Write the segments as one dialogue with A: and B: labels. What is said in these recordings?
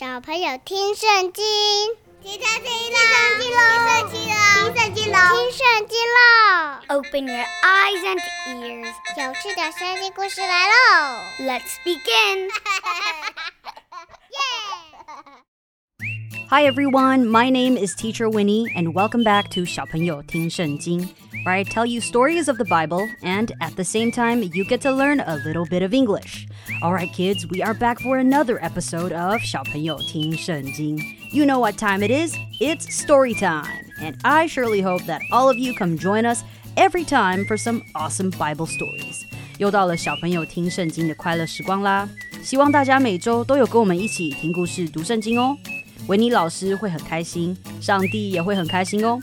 A: 小朋友听圣经，听圣经喽，听圣经喽，听圣经喽，听圣经喽。Open your eyes and ears，有趣的圣经故事来喽！Let's begin.
B: Hi everyone, my name is Teacher Winnie, and welcome back to 小朋友听圣经 where I tell you stories of the Bible and at the same time you get to learn a little bit of English. Alright, kids, we are back for another episode of 小朋友听圣经. You know what time it is? It's story time. And I surely hope that all of you come join us every time for some awesome Bible stories. 又到了小朋友听圣经的快乐时光啦！希望大家每周都有跟我们一起听故事、读圣经哦。 维尼老师会很开心，上帝也会很开心哦。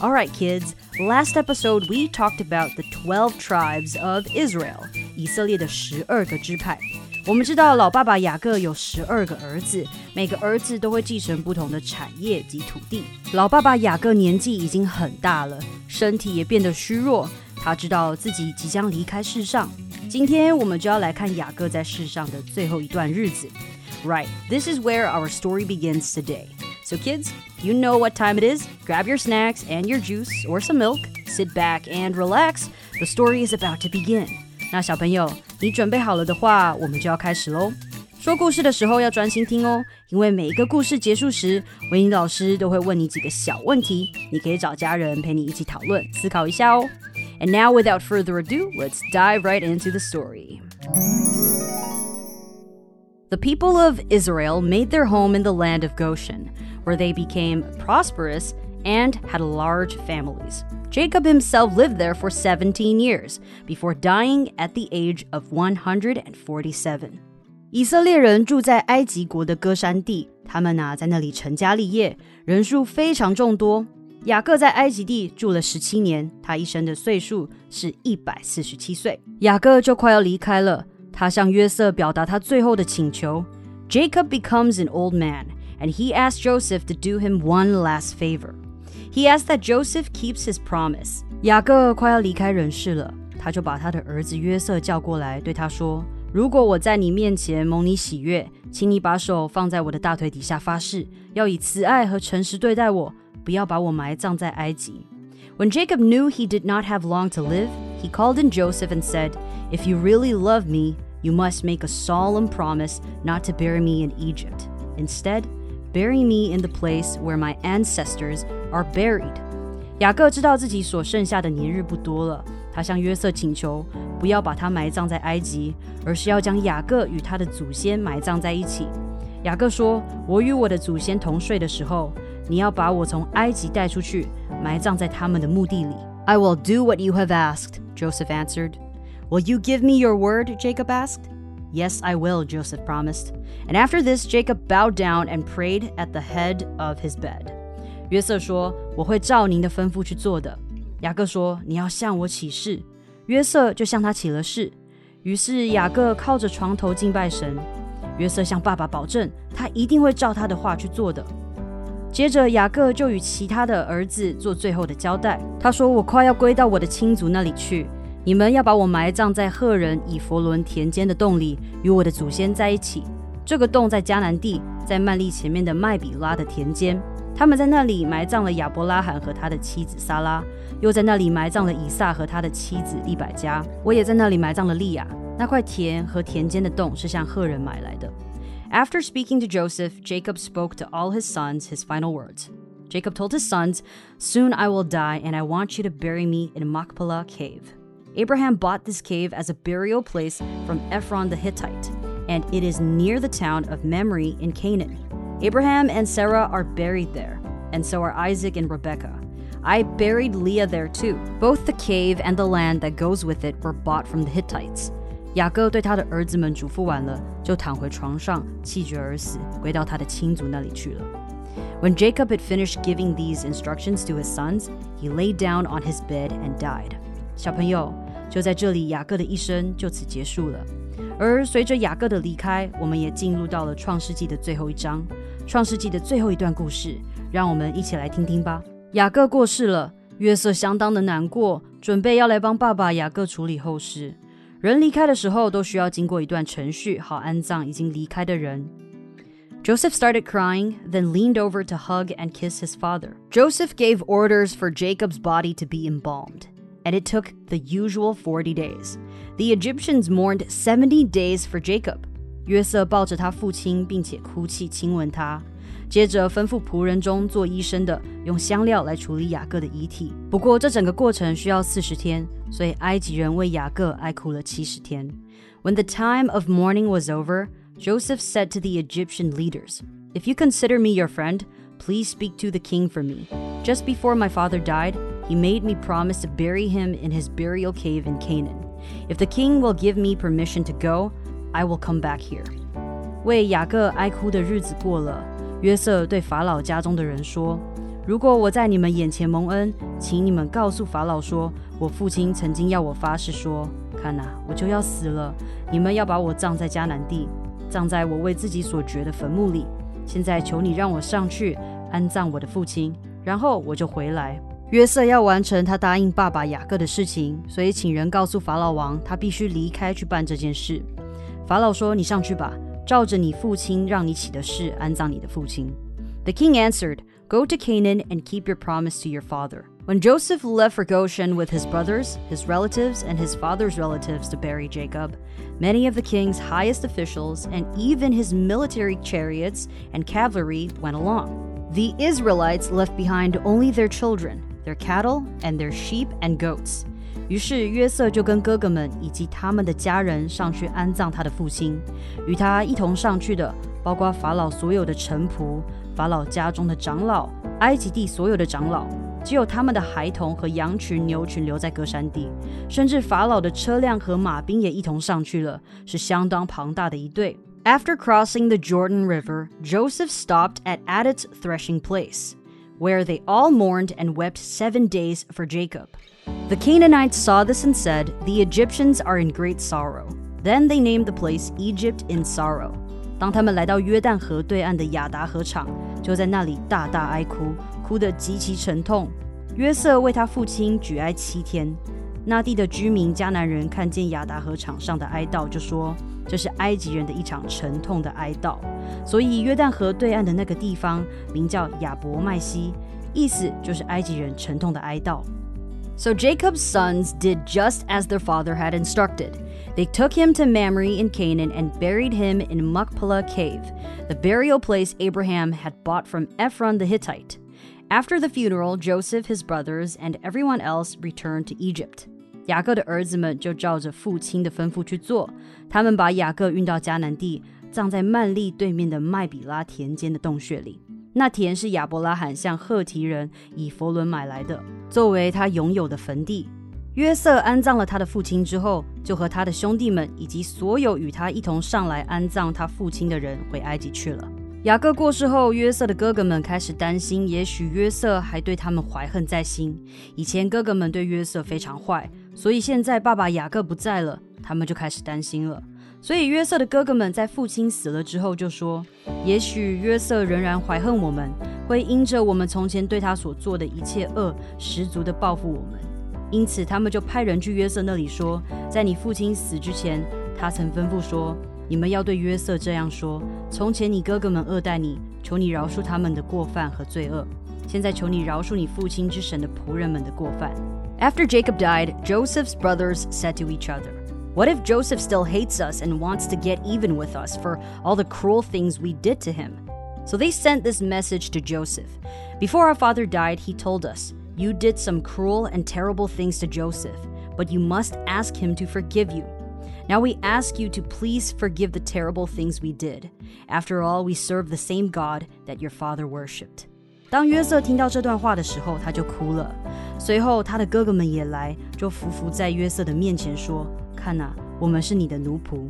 B: All right, kids. Last episode, we talked about the twelve tribes of Israel, 以色列的十二个支派。我们知道老爸爸雅各有十二个儿子，每个儿子都会继承不同的产业及土地。老爸爸雅各年纪已经很大了，身体也变得虚弱，他知道自己即将离开世上。今天我们就要来看雅各在世上的最后一段日子。Right, this is where our story begins today. So, kids, you know what time it is. Grab your snacks and your juice or some milk, sit back and relax. The story is about to begin. 那小朋友，你准备好了的话，我们就要开始喽。说故事的时候要专心听哦，因为每一个故事结束时，维尼老师都会问你几个小问题，你可以找家人陪你一起讨论、思考一下哦。And now, without further ado, let's dive right into the story. The people of Israel made their home in the land of Goshen where they became prosperous and had large families. Jacob himself lived there for 17 years before dying at the age of 147. 以色列人住在埃及国的歌山地，他们呐、啊、在那里成家立业，人数非常众多。雅各在埃及地住了十七年，他一生的岁数是一百四十七岁。雅各就快要离开了， 他向约瑟表达他最后的请求。Jacob becomes an old man and he asked Joseph to do him one last favor. He asked that Joseph keeps his promise. 雅各快要离开人世了，他就把他的儿子约瑟叫过来，对他说：“如果我在你面前蒙你喜悦，请你把手放在我的大腿底下发誓，要以慈爱和诚实对待我，不要把我埋葬在埃及。” When Jacob knew he did not have long to live, he called in Joseph and said, If you really love me, you must make a solemn promise not to bury me in Egypt. Instead, Bury me in the place where my ancestors are buried。雅各知道自己所剩下的年日不多了，他向约瑟请求，不要把他埋葬在埃及，而是要将雅各与他的祖先埋葬在一起。雅各说：“我与我的祖先同睡的时候，你要把我从埃及带出去，埋葬在他们的墓地里。” I will do what you have asked, Joseph answered. Will you give me your word? Jacob asked. Yes, I will, Joseph promised. And after this, Jacob bowed down and prayed at the head of his bed. 约瑟说：“我会照您的吩咐去做的。”雅各说：“你要向我起誓。”约瑟就向他起了誓。于是雅各靠着床头敬拜神。约瑟向爸爸保证，他一定会照他的话去做的。接着，雅各就与其他的儿子做最后的交代。他说：“我快要归到我的亲族那里去。” 你们要把我埋葬在赫人以佛伦田间的洞里，与我的祖先在一起。这个洞在迦南地，在曼利前面的麦比拉的田间。他们在那里埋葬了亚伯拉罕和他的妻子撒拉，又在那里埋葬了以撒和他的妻子利百加。我也在那里埋葬了利亚。那块田和田间的洞是向赫人买来的。After speaking to Joseph, Jacob spoke to all his sons his final words. Jacob told his sons, Soon I will die, and I want you to bury me in Machpelah cave. Abraham bought this cave as a burial place from Ephron the Hittite, and it is near the town of Mamre in Canaan. Abraham and Sarah are buried there, and so are Isaac and Rebekah. I buried Leah there too. Both the cave and the land that goes with it were bought from the Hittites. 雅各对他的儿子们嘱咐完了，就躺回床上，气绝而死，归到他的亲族那里去了。When Jacob had finished giving these instructions to his sons, he lay down on his bed and died. 小朋友，就在这里，雅各的一生就此结束了。而随着雅各的离开，我们也进入到了创世纪的最后一章，创世纪的最后一段故事。让我们一起来听听吧。雅各过世了，约瑟相当的难过，准备要来帮爸爸雅各处理后事。人离开的时候，都需要经过一段程序，好安葬已经离开的人。 Joseph started crying, then leaned over to hug and kiss his father. Joseph gave orders for Jacob's body to be embalmed, and it took the usual 40 days. The Egyptians mourned 70 days for Jacob. 约瑟抱着他父亲，并且哭泣亲吻他。接着吩咐仆人中做医生的用香料来处理雅各的遗体。不过这整个过程需要四十天，所以埃及人为雅各哀哭了七十天。When the time of mourning was over, Joseph said to the Egyptian leaders, If you consider me your friend, please speak to the king for me. Just before my father died, He made me promise to bury him in his burial cave in Canaan. If the king will give me permission to go, I will come back here. 为雅各哀哭的日子过了。约瑟对法老家中的人说：“如果我在你们眼前蒙恩，请你们告诉法老说，我父亲曾经要我发誓说：看呐，我就要死了，你们要把我葬在迦南地，葬在我为自己所掘的坟墓里。现在求你让我上去安葬我的父亲，然后我就回来。”约瑟要完成他答应爸爸雅各的事情，所以请人告诉法老王，他必须离开去办这件事。法老说：“你上去吧。”照着你父亲让你起的事安葬你的父亲。The king answered, Go to Canaan and keep your promise to your father. When Joseph left for Goshen with his brothers, his relatives, and his father's relatives to bury Jacob, many of the king's highest officials and even his military chariots and cavalry went along. The Israelites left behind only their children, their cattle and their sheep and goats。于是约瑟就跟哥哥们以及他们的家人上去安葬他的父亲。与他一同上去的，包括法老所有的臣仆、法老家中的长老、埃及地所有的长老。只有他们的孩童和羊群、牛群留在歌山地，甚至法老的车辆和马兵也一同上去了，是相当庞大的一队。After crossing the Jordan River, Joseph stopped at Atad's threshing place where they all mourned and wept seven days for Jacob. The Canaanites saw this and said, The Egyptians are in great sorrow. Then they named the place Egypt in sorrow. 当他们来到约旦河对岸的亚达河场，就在那里大大哀哭，哭得极其沉痛。约瑟为他父亲举哀七天。那地的居民迦南人看见亚达河场上的哀悼，就说 这是埃及人的一场沉痛的哀悼。所以约旦河对岸的那个地方名叫亚伯麦西，意思就是埃及人沉痛的哀悼。so Jacob's sons did just as their father had instructed. They took him to Mamre in Canaan and buried him in Machpelah cave, the burial place Abraham had bought from Ephron the Hittite. After the funeral, Joseph, his brothers, and everyone else returned to Egypt. 雅各的儿子们就照着父亲的吩咐去做，他们把雅各运到迦南地，葬在曼利对面的麦比拉田间的洞穴里。那田是亚伯拉罕向赫提人以佛伦买来的，作为他拥有的坟地。约瑟安葬了他的父亲之后，就和他的兄弟们以及所有与他一同上来安葬他父亲的人回埃及去了。雅各过世后，约瑟的哥哥们开始担心，也许约瑟还对他们怀恨在心。以前哥哥们对约瑟非常坏，所以现在爸爸雅各不在了，他们就开始担心了。所以约瑟的哥哥们在父亲死了之后就说：“也许约瑟仍然怀恨我们，会因着我们从前对他所做的一切恶，十足的报复我们。因此，他们就派人去约瑟那里说，在你父亲死之前，他曾吩咐说，你们要对约瑟这样说：从前你哥哥们恶待你，求你饶恕他们的过犯和罪恶。现在求你饶恕你父亲之神的仆人们的过犯。” After Jacob died, Joseph's brothers said to each other. What if Joseph still hates us and wants to get even with us for all the cruel things we did to him? So they sent this message to Joseph. Before our father died, he told us, You did some cruel and terrible things to Joseph, but you must ask him to forgive you. Now we ask you to please forgive the terrible things we did. After all, we serve the same God that your father worshipped. 当约瑟听到这段话的时候，他就哭了。随后，他的哥哥们也来，就伏伏在约瑟的面前说：“看呐，我们是你的奴仆。”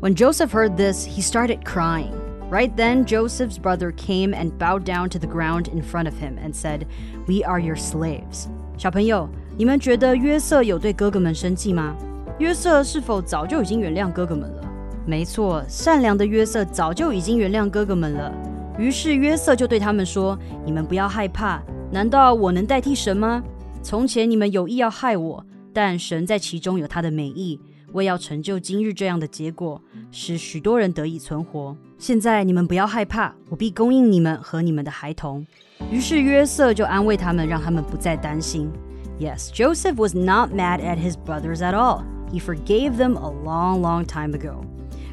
B: When Joseph heard this, he started crying. Right then, Joseph's brother came and bowed down to the ground in front of him and said, "We are your slaves." 小朋友，你们觉得约瑟有对哥哥们生气吗？约瑟是否早就已经原谅哥哥们了？没错，善良的约瑟早就已经原谅哥哥们了。于是约瑟就对他们说：“你们不要害怕，难道我能代替神吗？从前你们有意要害我，但神在其中有他的美意。 为要成就今日这样的结果，使许多人得以存活。现在你们不要害怕，我必供应你们和你们的孩童。于是约瑟就安慰他们，让他们不再担心。Yes, Joseph was not mad at his brothers at all. He forgave them a long, long time ago.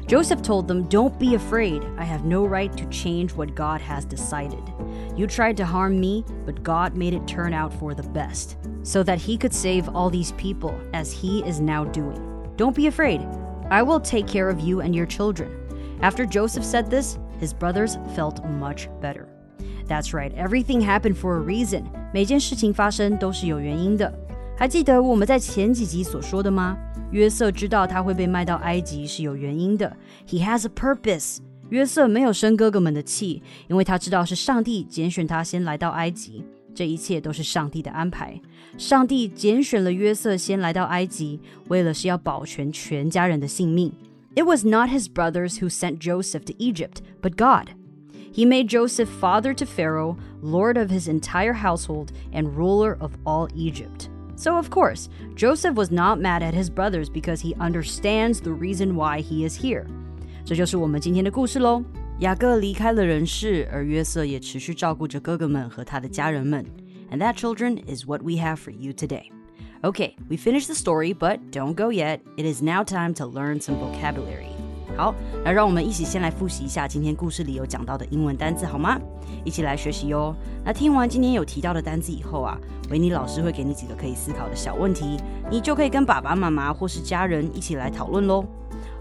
B: Joseph told them, Don't be afraid. I have no right to change what God has decided. You tried to harm me, but God made it turn out for the best, so that he could save all these people, as he is now doing. Don't be afraid. I will take care of you and your children. After Joseph said this, his brothers felt much better. That's right, everything happened for a reason. 每件事情发生都是有原因的。 还记得我们在前几集所说的吗？约瑟知道他会被卖到埃及是有原因的。He has a purpose。约瑟没有生哥哥们的气，因为他知道是上帝拣选他先来到埃及。这一切都是上帝的安排。上帝拣选了约瑟先来到埃及，为了是要保全全家人的性命。It was not his brothers who sent Joseph to Egypt, but God. He made Joseph father to Pharaoh, lord of his entire household, and ruler of all Egypt. So, of course, Joseph was not mad at his brothers because he understands the reason why he is here. 这就是我们今天的故事喽。雅各离开了人世，而约瑟也持续照顾着哥哥们和他的家人们。And that, children, is what we have for you today. Okay, we finished the story, but don't go yet. It is now time to learn some vocabulary. 好，那让我们一起先来复习一下今天故事里有讲到的英文单字，好吗？一起来学习哟。那听完今天有提到的单字以后啊，维尼老师会给你几个可以思考的小问题，你就可以跟爸爸妈妈或是家人一起来讨论喽。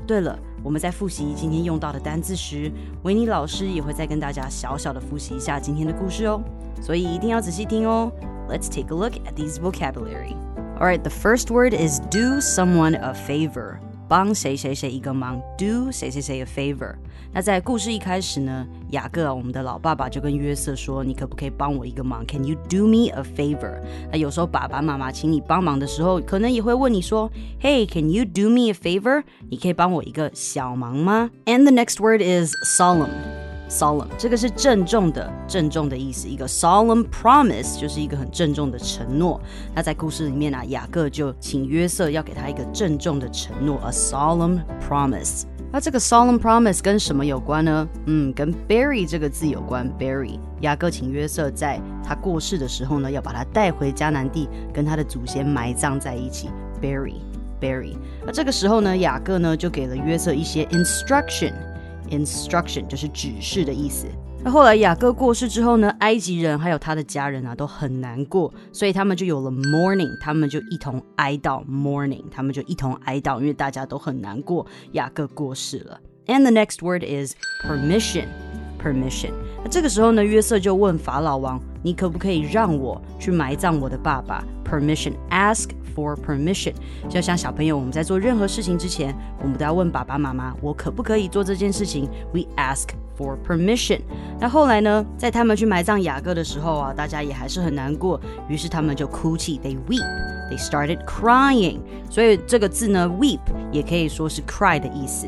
B: 对了，我们在复习今天用到的单字时，维尼老师也会再跟大家小小的复习一下今天的故事哦，所以一定要仔细听哦。Let's take a look at these vocabulary. All right, the first word is do someone a favor. 帮谁谁谁一个忙，do 谁谁谁 a favor。那在故事一开始呢，雅各我们的老爸爸就跟约瑟说：“你可不可以帮我一个忙？Can you do me a favor？” 那有时候爸爸妈妈请你帮忙的时候，可能也会问你说：“Hey，can you do me a favor？” 你可以帮我一个小忙吗？And the next word is solemn。 Solemn 这个是郑重的，郑重的意思。一个 solemn promise 就是一个很郑重的承诺。那在故事里面啊，雅各就请约瑟要给他一个郑重的承诺，a solemn promise。那这个 solemn promise 跟什么有关呢？嗯，跟 bury 这个字有关。bury 雅各请约瑟在他过世的时候呢，要把他带回迦南地，跟他的祖先埋葬在一起。bury bury。那这个时候呢，雅各呢就给了约瑟一些 instruction。Instruction 就是指示的意思。那后来雅各过世之后呢，埃及人还有他的家人啊都很难过，所以他们就有了 mourning，他们就一同哀悼 mourning，他们就一同哀悼，因为大家都很难过，雅各过世了。And the next word is permission. Permission。那这个时候呢，约瑟就问法老王：“你可不可以让我去埋葬我的爸爸？”Permission. Ask for permission，就像小朋友，我们在做任何事情之前，我们都要问爸爸妈妈，我可不可以做这件事情？We ask for permission。那后来呢，在他们去埋葬雅各的时候啊，大家也还是很难过，于是他们就哭泣，they weep，they started crying。所以这个字呢，weep 也可以说是 cry 的意思。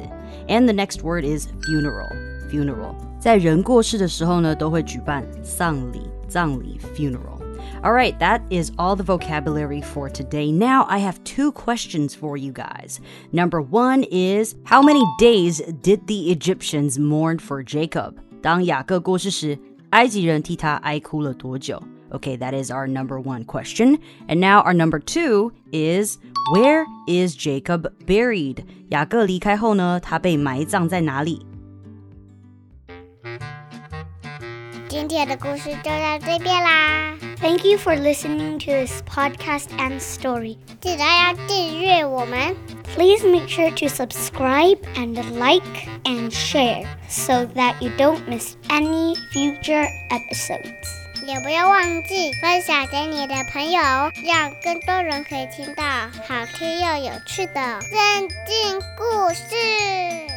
B: And the next word is funeral，funeral。 在人过世的时候呢，都会举办丧礼，葬礼 funeral。All right, that is all the vocabulary for today. Now I have two questions for you guys. Number one is How many days did the Egyptians mourn for Jacob? 当雅各过世时，埃及人替他哀哭了多久? Okay, that is our number one question. And now our number two is Where is Jacob buried? 雅各离开后呢，他被埋葬在哪里？
A: 今天的故事就到这边啦。Thank you for listening to this podcast and story. 记得要订阅我们。Please make sure to subscribe and like and share so that you don't miss any future episodes. 也不要忘记分享给你的朋友，让更多人可以听到好听又有趣的圣经故事。